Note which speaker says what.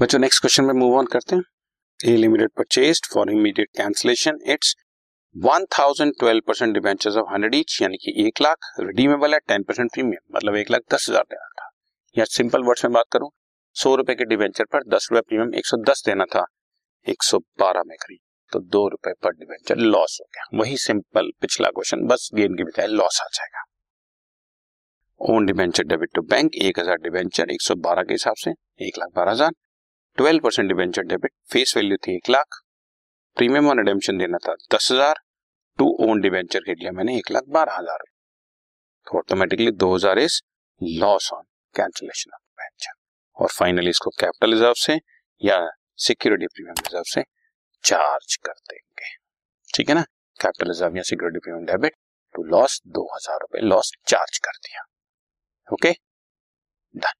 Speaker 1: बच्चों next question में move on करते हैं। A limited purchased for immediate cancellation it's one thousand twelve percent debentures of hundred each यानी कि एक लाख। रिडीमेबल है टेन परसेंट प्रीमियम मतलब एक लाख दस हज़ार देना था। या सिंपल वर्ड्स में बात करूँ, सौ रुपए के डिवेंचर पर दस रुपए प्रीमियम एक सौ दस देना था, एक सौ बारह में खरीद। तो दो रुपए पर डिवेंचर लॉस हो गया। वही सिंपल पिछला क्वेश्चन बस गेन की बजाय लॉस आ जाएगा। Own debenture debit to bank एक हज़ार डिवेंचर एक सौ बारह के हिसाब से, एक लाख बारह हज़ार। Twelve percent debenture debit face value थी एक लाख प्रीमियम ऑन रिडेम्पशन देना था दस हज़ार टू ओन डिवेंचर के लिए मैंने एक लाख बारह हज़ार। तो ऑटोमेटिकली दो हज़ार is loss on cancellation of debenture और फाइनली इसको कैपिटल रिज़र्व से या सिक्योरिटी प्रीमियम रिज़र्व से चार्ज कर देंगे। ठीक है ना? कैपिटल रिज़र्व या security premium debit to loss दो हज़ार रुपए लॉस चार्ज कर दिया। Okay done